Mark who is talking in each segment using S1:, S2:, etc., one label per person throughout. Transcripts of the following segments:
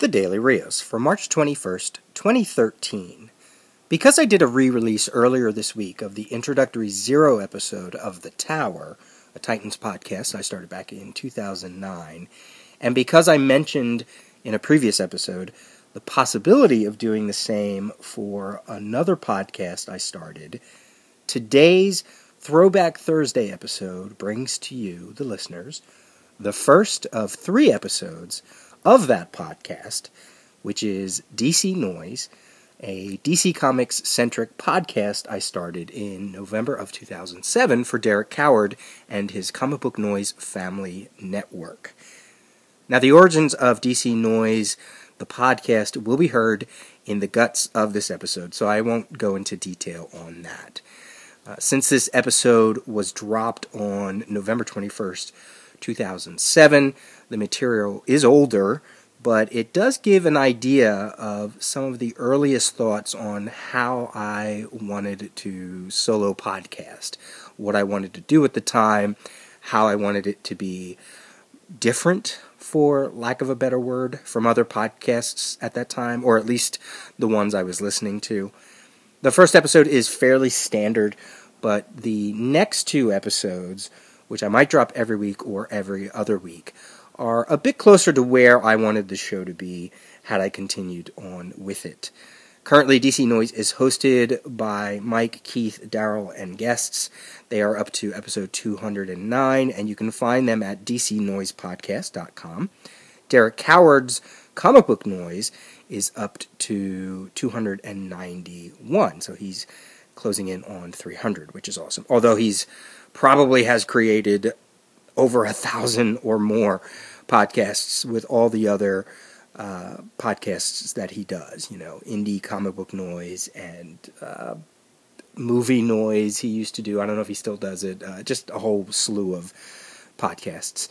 S1: The Daily Rios for March 21st, 2013. Because I did a re release earlier this week of the introductory zero episode of The Tower, a Titans podcast I started back in 2009, and because I mentioned in a previous episode the possibility of doing the same for another podcast I started, today's Throwback Thursday episode brings to you, the listeners, the first of three episodes of that podcast, which is DC Noise, a DC Comics centric podcast I started in November of 2007 for Derek Coward and his Comic Book Noise Family Network. Now, the origins of DC Noise, the podcast, will be heard in the guts of this episode, so I won't go into detail on that. Uh, since this episode was dropped on November 21st, 2007. The material is older, but it does give an idea of some of the earliest thoughts on how I wanted to solo podcast, what I wanted to do at the time, how I wanted it to be different, for lack of a better word, from other podcasts at that time, or at least the ones I was listening to. The first episode is fairly standard, but the next two episodes which I might drop every week or every other week, are a bit closer to where I wanted the show to be had I continued on with it. Currently, DC Noise is hosted by Mike, Keith, Daryl, and guests. They are up to episode 209, and you can find them at dcnoisepodcast.com. Derek Coward's Comic Book Noise is up to 291, so he's closing in on 300, which is awesome. Although he's probably has created over a thousand or more podcasts with all the other uh, podcasts that he does. You know, indie comic book noise and uh, movie noise. He used to do. I don't know if he still does it. Uh, just a whole slew of podcasts.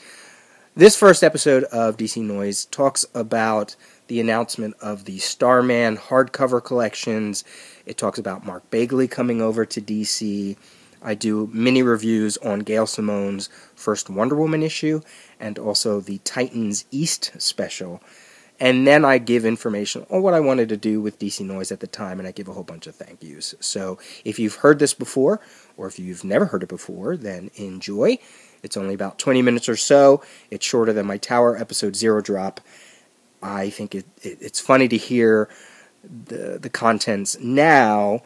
S1: This first episode of DC Noise talks about the announcement of the Starman hardcover collections. It talks about Mark Bagley coming over to DC. I do mini reviews on Gail Simone's first Wonder Woman issue and also the Titans East special. And then I give information on what I wanted to do with DC Noise at the time, and I give a whole bunch of thank yous. So if you've heard this before, or if you've never heard it before, then enjoy. It's only about 20 minutes or so. It's shorter than my Tower episode zero drop. I think it, it, it's funny to hear the the contents now.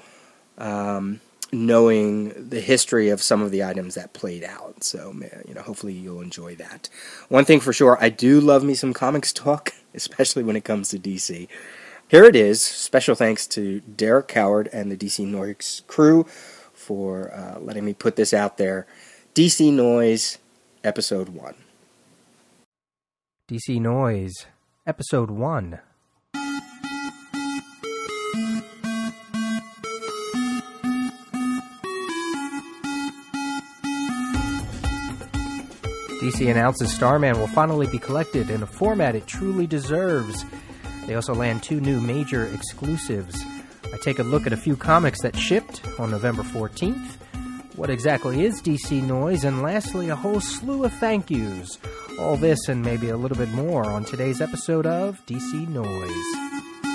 S1: Um, knowing the history of some of the items that played out. So, you know, hopefully you'll enjoy that. One thing for sure, I do love me some comics talk, especially when it comes to DC. Here it is. Special thanks to Derek Coward and the DC Noise crew for uh, letting me put this out there. DC Noise, Episode 1.
S2: DC Noise, Episode 1. DC announces Starman will finally be collected in a format it truly deserves. They also land two new major exclusives. I take a look at a few comics that shipped on November 14th. What exactly is DC Noise? And lastly, a whole slew of thank yous. All this and maybe a little bit more on today's episode of DC Noise.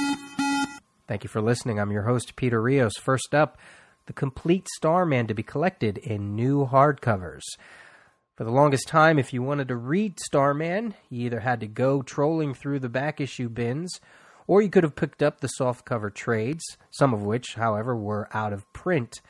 S2: Thank you for listening. I'm your host, Peter Rios. First up, the complete Starman to be collected in new hardcovers. For the longest time, if you wanted to read Starman, you either had to go trolling through the back issue bins, or you could have picked up the softcover trades, some of which, however, were out of print.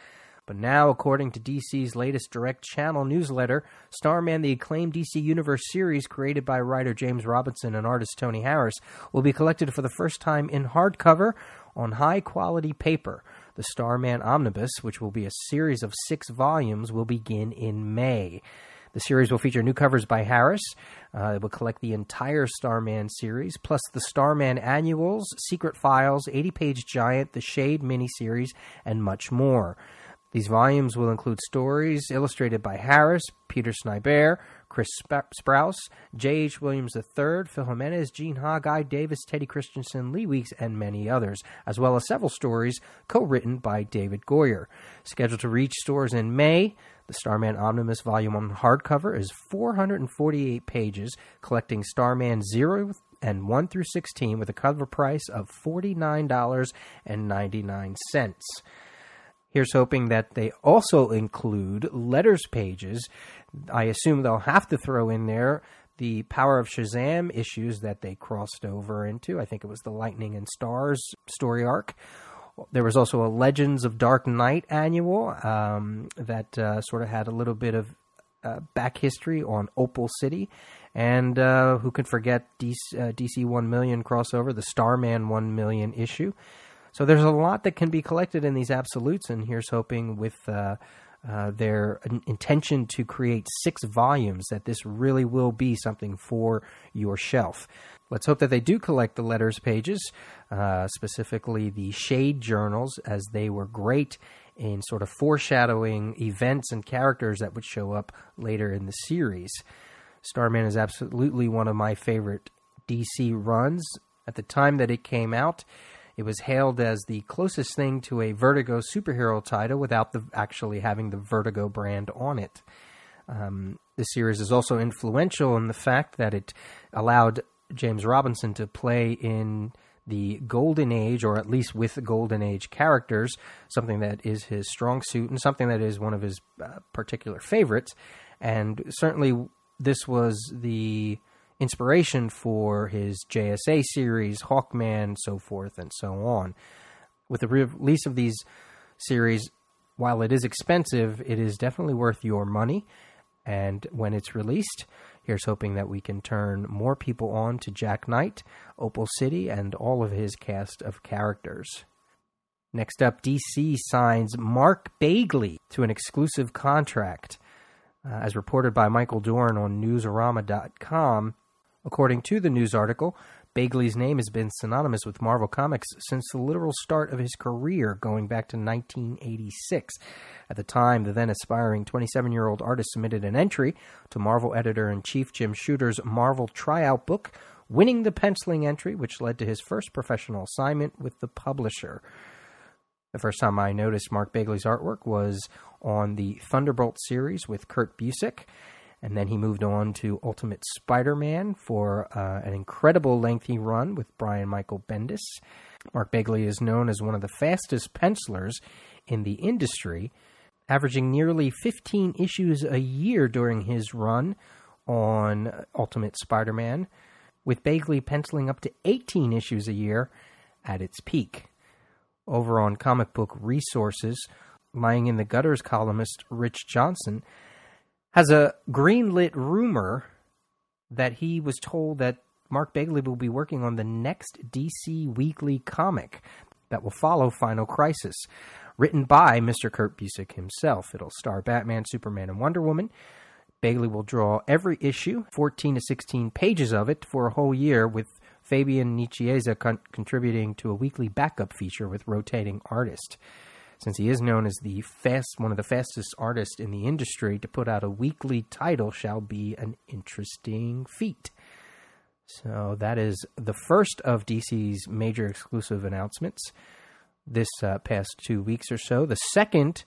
S2: But now, according to DC's latest direct channel newsletter, Starman, the acclaimed DC Universe series created by writer James Robinson and artist Tony Harris, will be collected for the first time in hardcover on high quality paper. The Starman Omnibus, which will be a series of six volumes, will begin in May. The series will feature new covers by Harris. Uh, it will collect the entire Starman series, plus the Starman annuals, Secret Files, 80 Page Giant, the Shade miniseries, and much more. These volumes will include stories illustrated by Harris, Peter Snejbjerg, Chris Sprouse, J.H. Williams III, Phil Jimenez, Gene Ha, Guy Davis, Teddy Kristiansen, Lee Weeks, and many others, as well as several stories co written by David Goyer. Scheduled to reach stores in May, the Starman Omnibus Volume 1 hardcover is 448 pages, collecting Starman 0 and 1 through 16 with a cover price of $49.99. Here's hoping that they also include letters pages. I assume they'll have to throw in there the Power of Shazam issues that they crossed over into. I think it was the Lightning and Stars story arc. There was also a Legends of Dark Knight annual um, that uh, sort of had a little bit of uh, back history on Opal City. And uh, who can forget DC, uh, DC 1 million crossover, the Starman 1 million issue. So there's a lot that can be collected in these absolutes, and here's hoping with uh, uh, their intention to create six volumes that this really will be something for your shelf. Let's hope that they do collect the letters pages, uh, specifically the shade journals, as they were great in sort of foreshadowing events and characters that would show up later in the series. Starman is absolutely one of my favorite DC runs. At the time that it came out, it was hailed as the closest thing to a Vertigo superhero title without the, actually having the Vertigo brand on it. Um, the series is also influential in the fact that it allowed James Robinson to play in the Golden Age, or at least with Golden Age characters, something that is his strong suit and something that is one of his uh, particular favorites. And certainly, this was the inspiration for his JSA series, Hawkman, so forth and so on. With the release of these series, while it is expensive, it is definitely worth your money. And when it's released, here's hoping that we can turn more people on to Jack Knight, Opal City, and all of his cast of characters. Next up, DC signs Mark Bagley to an exclusive contract. Uh, as reported by Michael Doran on Newsarama.com, According to the news article, Bagley's name has been synonymous with Marvel Comics since the literal start of his career, going back to 1986. At the time, the then aspiring 27 year old artist submitted an entry to Marvel editor in chief Jim Shooter's Marvel tryout book, winning the penciling entry, which led to his first professional assignment with the publisher. The first time I noticed Mark Bagley's artwork was on the Thunderbolt series with Kurt Busiek and then he moved on to Ultimate Spider Man for uh, an incredible lengthy run with Brian Michael Bendis. Mark Bagley is known as one of the fastest pencilers in the industry, averaging nearly 15 issues a year during his run on Ultimate Spider Man, with Bagley penciling up to 18 issues a year at its peak. Over on Comic Book Resources, lying in the gutters columnist Rich Johnston has a greenlit rumor that he was told that Mark Bagley will be working on the next DC Weekly comic that will follow Final Crisis, written by Mr. Kurt Busiek himself. It'll star Batman, Superman, and Wonder Woman. Bagley will draw every issue, 14 to 16 pages of it, for a whole year, with Fabian Nicieza con- contributing to a weekly backup feature with rotating artist since he is known as the fast one of the fastest artists in the industry, to put out a weekly title shall be an interesting feat. So that is the first of DC's major exclusive announcements this uh, past two weeks or so. The second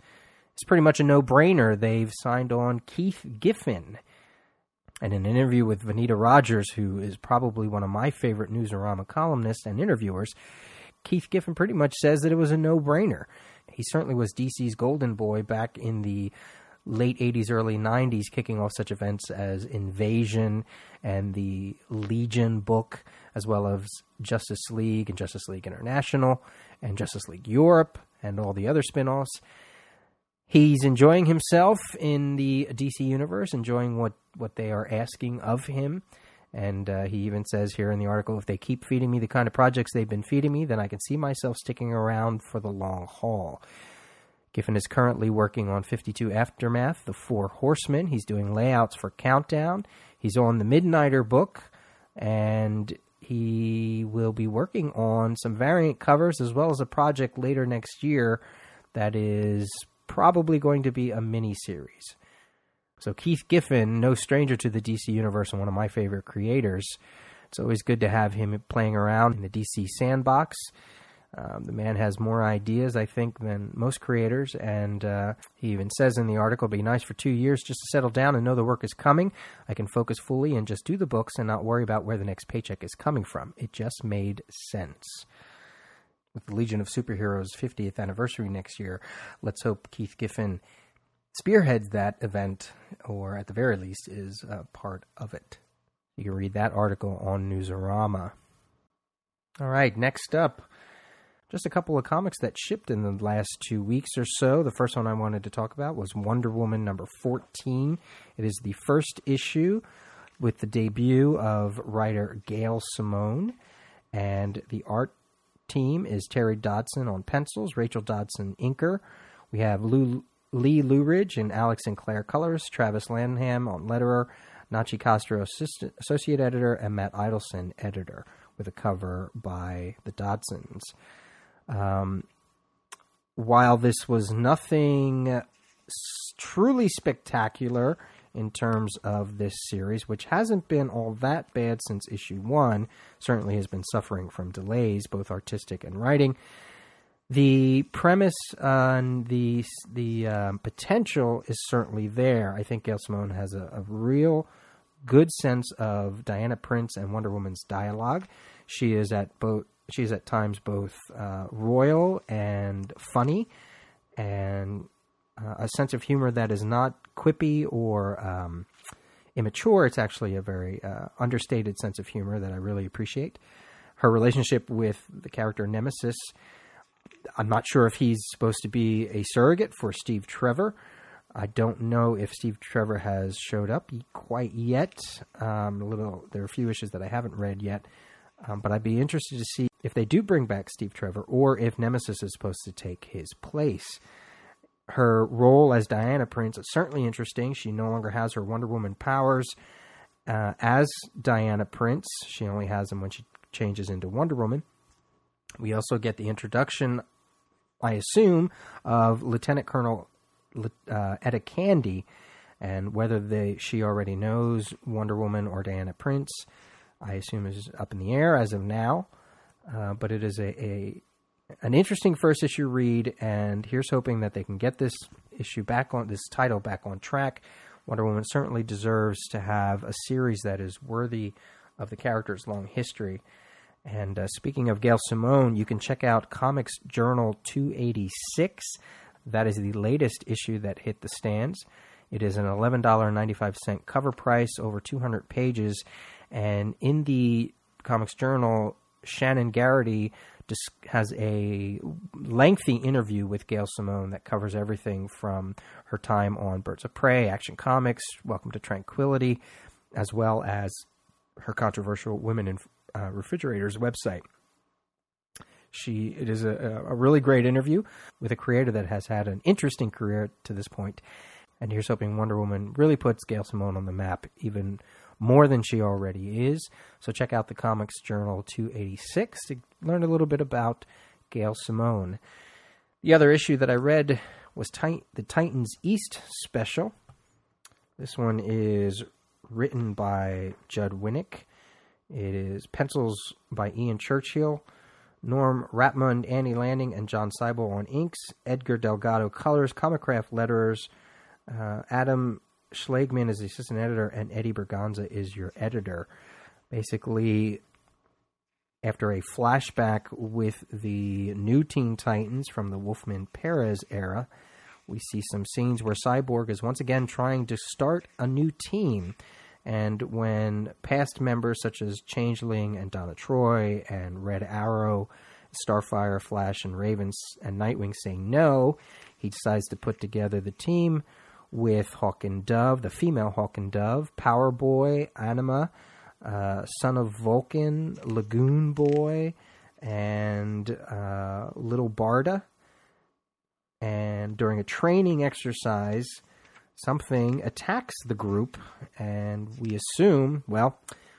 S2: is pretty much a no-brainer. They've signed on Keith Giffen. And in an interview with Vaneta Rogers, who is probably one of my favorite Newsarama columnists and interviewers, Keith Giffen pretty much says that it was a no-brainer he certainly was DC's golden boy back in the late 80s, early 90s, kicking off such events as Invasion and the Legion book, as well as Justice League and Justice League International and Justice League Europe and all the other spin offs. He's enjoying himself in the DC universe, enjoying what, what they are asking of him. And uh, he even says here in the article if they keep feeding me the kind of projects they've been feeding me, then I can see myself sticking around for the long haul. Giffen is currently working on 52 Aftermath, The Four Horsemen. He's doing layouts for Countdown. He's on the Midnighter book, and he will be working on some variant covers as well as a project later next year that is probably going to be a mini series. So Keith Giffen, no stranger to the DC universe and one of my favorite creators. It's always good to have him playing around in the DC sandbox. Um, the man has more ideas, I think, than most creators, and uh, he even says in the article, "It'd be nice for two years just to settle down and know the work is coming. I can focus fully and just do the books and not worry about where the next paycheck is coming from. It just made sense." With the Legion of Superheroes 50th anniversary next year, let's hope Keith Giffen spearheads that event, or at the very least, is a part of it. You can read that article on Newsarama. All right, next up, just a couple of comics that shipped in the last two weeks or so. The first one I wanted to talk about was Wonder Woman number 14. It is the first issue with the debut of writer Gail Simone, and the art team is Terry Dodson on pencils, Rachel Dodson inker. We have Lou, Lee Loughridge and Alex Sinclair colors, Travis Lanham on letterer, Nachie Castro assistant, associate editor, and Matt Idelson editor, with a cover by the Dodsons. Um, while this was nothing truly spectacular in terms of this series, which hasn't been all that bad since issue one, certainly has been suffering from delays, both artistic and writing. The premise and the the um, potential is certainly there. I think Gail Simone has a, a real good sense of Diana Prince and Wonder Woman's dialogue. She is at both she's at times both uh, royal and funny, and uh, a sense of humor that is not quippy or um, immature. It's actually a very uh, understated sense of humor that I really appreciate. Her relationship with the character Nemesis. I'm not sure if he's supposed to be a surrogate for Steve Trevor. I don't know if Steve Trevor has showed up quite yet. Um, little, there are a few issues that I haven't read yet, um, but I'd be interested to see if they do bring back Steve Trevor or if Nemesis is supposed to take his place. Her role as Diana Prince is certainly interesting. She no longer has her Wonder Woman powers uh, as Diana Prince. She only has them when she changes into Wonder Woman. We also get the introduction, I assume, of Lieutenant Colonel uh, Etta Candy, and whether they she already knows Wonder Woman or Diana Prince, I assume is up in the air as of now. Uh, but it is a, a an interesting first issue read, and here's hoping that they can get this issue back on this title back on track. Wonder Woman certainly deserves to have a series that is worthy of the character's long history. And uh, speaking of Gail Simone, you can check out Comics Journal 286. That is the latest issue that hit the stands. It is an $11.95 cover price, over 200 pages. And in the Comics Journal, Shaenon Garrity has a lengthy interview with Gail Simone that covers everything from her time on Birds of Prey, Action Comics, Welcome to Tranquility, as well as her controversial Women in uh, Refrigerators website. She it is a, a really great interview with a creator that has had an interesting career to this. And here's hoping Wonder Woman really puts Gail Simone on the map even more than she already is. So check out the Comics Journal 286 to learn a little bit about Gail Simone. The other issue that I read was the Titans East special. This one is written by Judd Winick. It is pencils by Ian Churchill. Norm Rapmund, Andy Lanning, and Jon Sibal on inks. Edgar Delgado colors. Comicraft letterers. Uh, Adam Schlagman is the assistant editor, and Eddie Berganza is your editor. Basically, after a flashback with the new Teen Titans from the Wolfman Perez era, we see some scenes where Cyborg is once again trying to start a new team. And when past members such as Changeling and Donna Troy and Red Arrow, Starfire, Flash, and Ravens and Nightwing say no, he decides to put together the team with Hawk and Dove, the female Hawk and Dove, Power Boy, Anima, uh, Son of Vulcan, Lagoon Boy, and uh, Little Barda. And during a training exercise, something attacks the group, and we assume, well,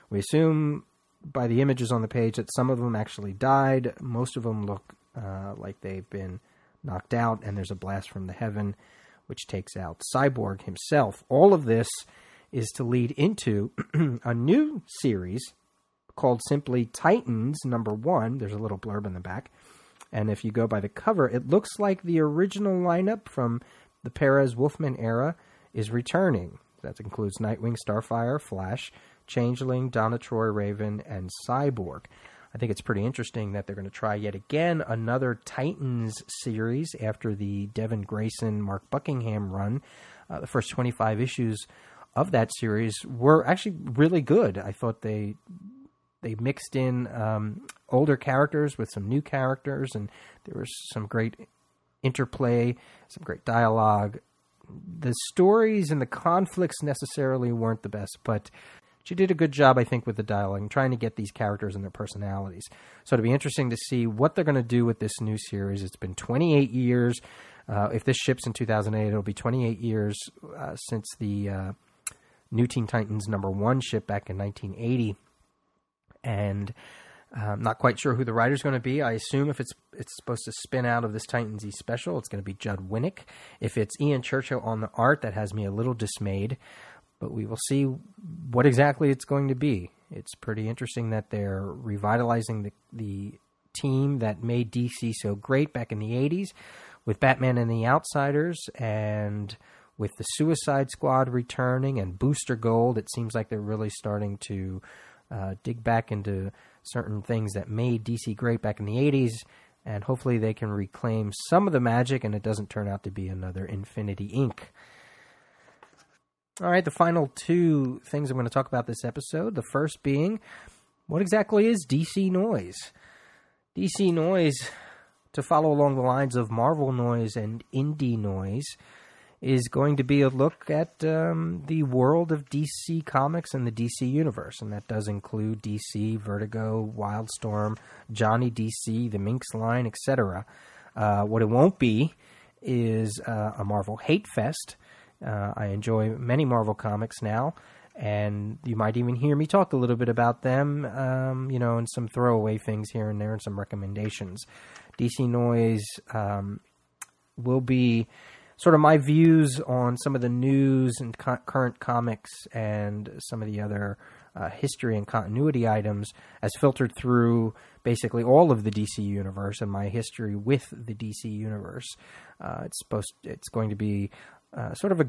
S2: we assume by the images on the page that some of them actually died. Most of them look uh, like they've been knocked out, and there's a blast from the heaven which takes out Cyborg himself. All of this is to lead into a new series called simply Titans Number One. There's a little blurb in the back. And if you go by the cover, it looks like the original lineup from the Perez Wolfman era is returning. That includes Nightwing, Starfire, Flash, Changeling, Donna Troy, Raven, and Cyborg. I think it's pretty interesting that they're going to try yet again another Titans series after the Devin Grayson, Mark Buckingham run. Uh, the first 25 issues of that series were actually really good. I thought they they mixed in um, older characters with some new characters, and there was some great interplay, some great dialogue. The stories and the conflicts necessarily weren't the best, but she did a good job, I think, with the dialogue trying to get these characters and their personalities. So it'll be interesting to see what they're going to do with this new series. It's been 28 years. Uh, if this ships in 2008, it'll be 28 years uh, since the uh, New Teen Titans number one ship back in 1980. And I'm not quite sure who the writer's going to be. I assume if it's it's supposed to spin out of this Titans E special, it's going to be Judd Winick. If it's Ian Churchill on the art, that has me a little dismayed. But we will see what exactly it's going to be. It's pretty interesting that they're revitalizing the the team that made DC so great back in the 80s with Batman and the Outsiders and with the Suicide Squad returning and Booster Gold. It seems like they're really starting to uh, dig back into certain things that made DC great back in the 80s, and hopefully they can reclaim some of the magic and it doesn't turn out to be another Infinity Inc. All right, the final two things I'm going to talk about this episode. The first being, what exactly is DC Noise? DC Noise, to follow along the lines of Marvel Noise and Indie Noise, is going to be a look at um, the world of DC Comics and the DC Universe, and that does include DC, Vertigo, Wildstorm, Johnny DC, the Minx line, etc. Uh, what it won't be is uh, a Marvel hate fest. Uh, I enjoy many Marvel comics now, and you might even hear me talk a little bit about them, um, you know, and some throwaway things here and there, and some recommendations. DC Noise um, will be sort of my views on some of the news and co- current comics and some of the other uh, history and continuity items as filtered through basically all of the DC universe and my history with the DC universe. Uh, it's supposed it's going to be uh, sort of a,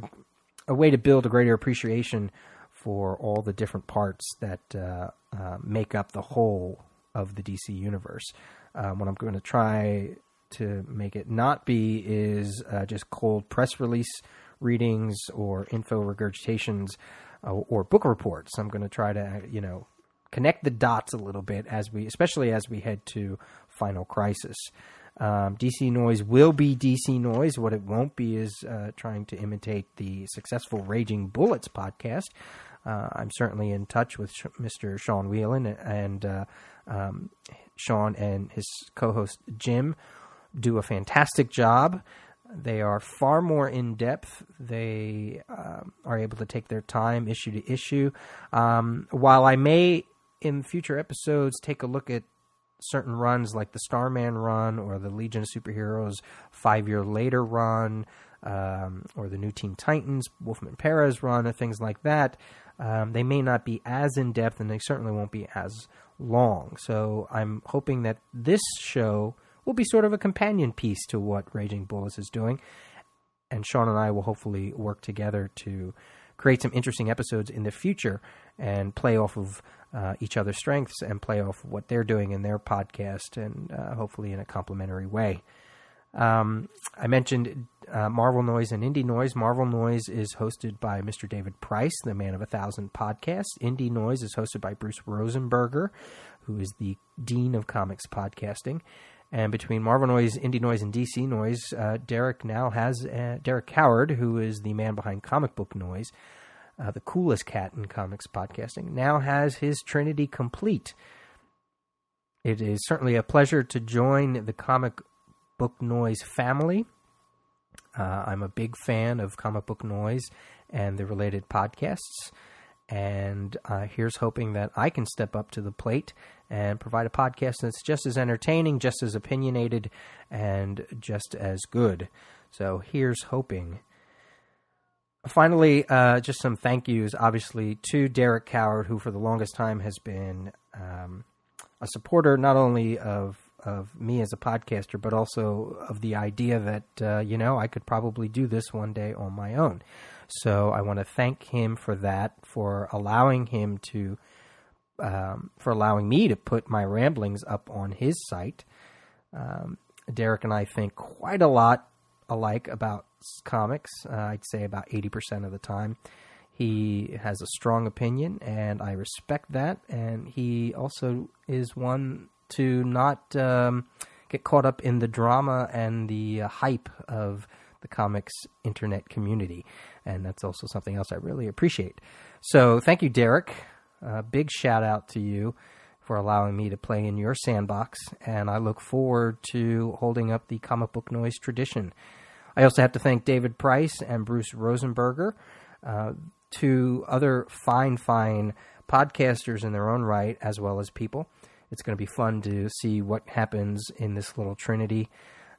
S2: a way to build a greater appreciation for all the different parts that uh, uh, make up the whole of the DC universe. Um, what I'm going to try to make it not be is uh, just cold press release readings or info regurgitations uh, or book reports. I'm going to try to, you know, connect the dots a little bit as we, especially as we head to Final Crisis. Um, DC Noise will be DC Noise. What it won't be is uh, trying to imitate the successful Raging Bullets podcast. Uh, I'm certainly in touch with Mr. Sean Whelan and uh, um, Sean and his co-host Jim do a fantastic job. They are far more in depth. They uh, are able to take their time issue to issue. Um, while I may, in future episodes, take a look at certain runs like the Starman run or the Legion of Superheroes five year later run, um, or the New Teen Titans Wolfman Perez run, or things like that, um, they may not be as in depth and they certainly won't be as long. So I'm hoping that this show will be sort of a companion piece to what Raging Bullets is doing. And Sean and I will hopefully work together to create some interesting episodes in the future and play off of uh, each other's strengths and play off what they're doing in their podcast and uh, hopefully in a complementary way. Um, I mentioned uh, Marvel Noise and Indie Noise. Marvel Noise is hosted by Mr. David Price, the man of a thousand podcasts. Indie Noise is hosted by Bruce Rosenberger, who is the dean of comics podcasting. And between Marvel Noise, Indie Noise, and DC Noise, uh, Derek now has uh, Derek Coward, who is the man behind Comic Book Noise, uh, the coolest cat in comics podcasting, now has his Trinity complete. It is certainly a pleasure to join the Comic Book Noise family. Uh, I'm a big fan of Comic Book Noise and the related podcasts. And uh, here's hoping that I can step up to the plate and provide a podcast that's just as entertaining, just as opinionated, and just as good. So here's hoping. Finally, uh, just some thank yous, obviously, to Derek Coward, who for the longest time has been um, a supporter not only of of me as a podcaster, but also of the idea that, uh, you know, I could probably do this one day on my own. So I want to thank him for that, for allowing him to, um, for allowing me to put my ramblings up on his site. Um, Derek and I think quite a lot alike about comics. Uh, I'd say about 80% of the time. He has a strong opinion, and I respect that. And he also is one to not um, get caught up in the drama and the uh, hype of the comics internet community. And that's also something else I really appreciate. So thank you, Derek. Uh, big shout out to you for allowing me to play in your sandbox. And I look forward to holding up the comic book noise tradition. I also have to thank David Price and Bruce Rosenberger. Uh, to other fine, fine podcasters in their own right, as well as people. It's going to be fun to see what happens in this little trinity,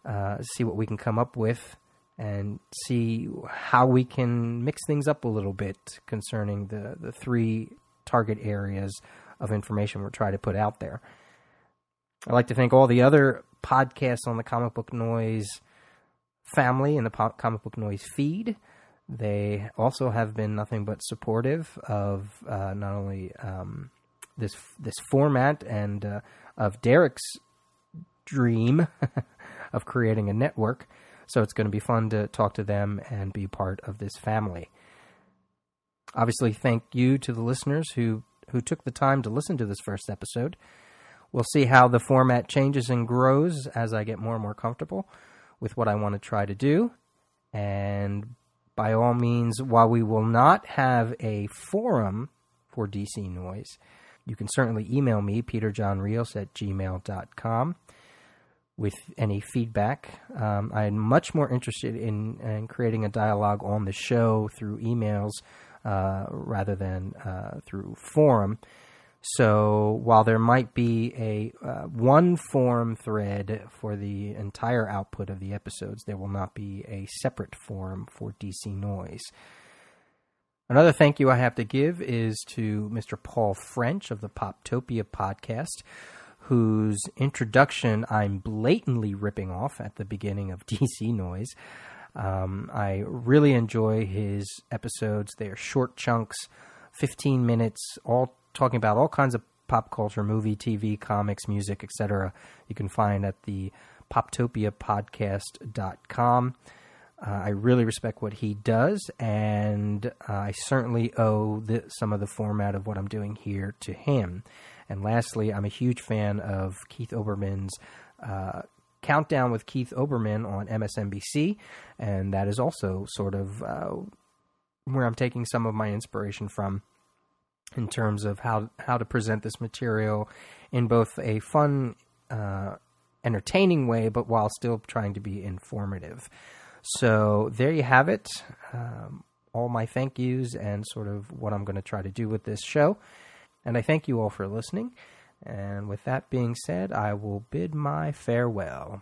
S2: uh, see what we can come up with, and see how we can mix things up a little bit concerning the, the three target areas of information we're trying to put out there. I'd like to thank all the other podcasts on the Comic Book Noise family and the Comic Book Noise feed. They also have been nothing but supportive of uh, not only um, this this format and uh, of Derek's dream of creating a network. So it's going to be fun to talk to them and be part of this family. Obviously, thank you to the listeners who who took the time to listen to this first episode. We'll see how the format changes and grows as I get more and more comfortable with what I want to try to do. And by all means, while we will not have a forum for DC Noise, you can certainly email me, peterjohnrios at gmail.com, with any feedback. Um, I'm much more interested in, in, creating a dialogue on the show through emails uh, rather than uh, through forum. So while there might be a uh, one forum thread for the entire output of the episodes, there will not be a separate forum for DC Noise. Another thank you I have to give is to Mr. Paul French of the Poptopia podcast, whose introduction I'm blatantly ripping off at the beginning of DC Noise. Um, I really enjoy his episodes. They are short chunks, 15 minutes, all talking about all kinds of pop culture, movie, TV, comics, music, etc. You can find at the poptopiapodcast.com. Uh, I really respect what he does, and uh, I certainly owe the, some of the format of what I'm doing here to him. And lastly, I'm a huge fan of Keith Olbermann's uh, Countdown with Keith Olbermann on MSNBC, and that is also sort of uh, where I'm taking some of my inspiration from in terms of how how to present this material in both a fun, uh, entertaining way, but while still trying to be informative. So there you have it. Um, all my thank yous and sort of what I'm going to try to do with this show. And I thank you all for listening. And with that being said, I will bid my farewell.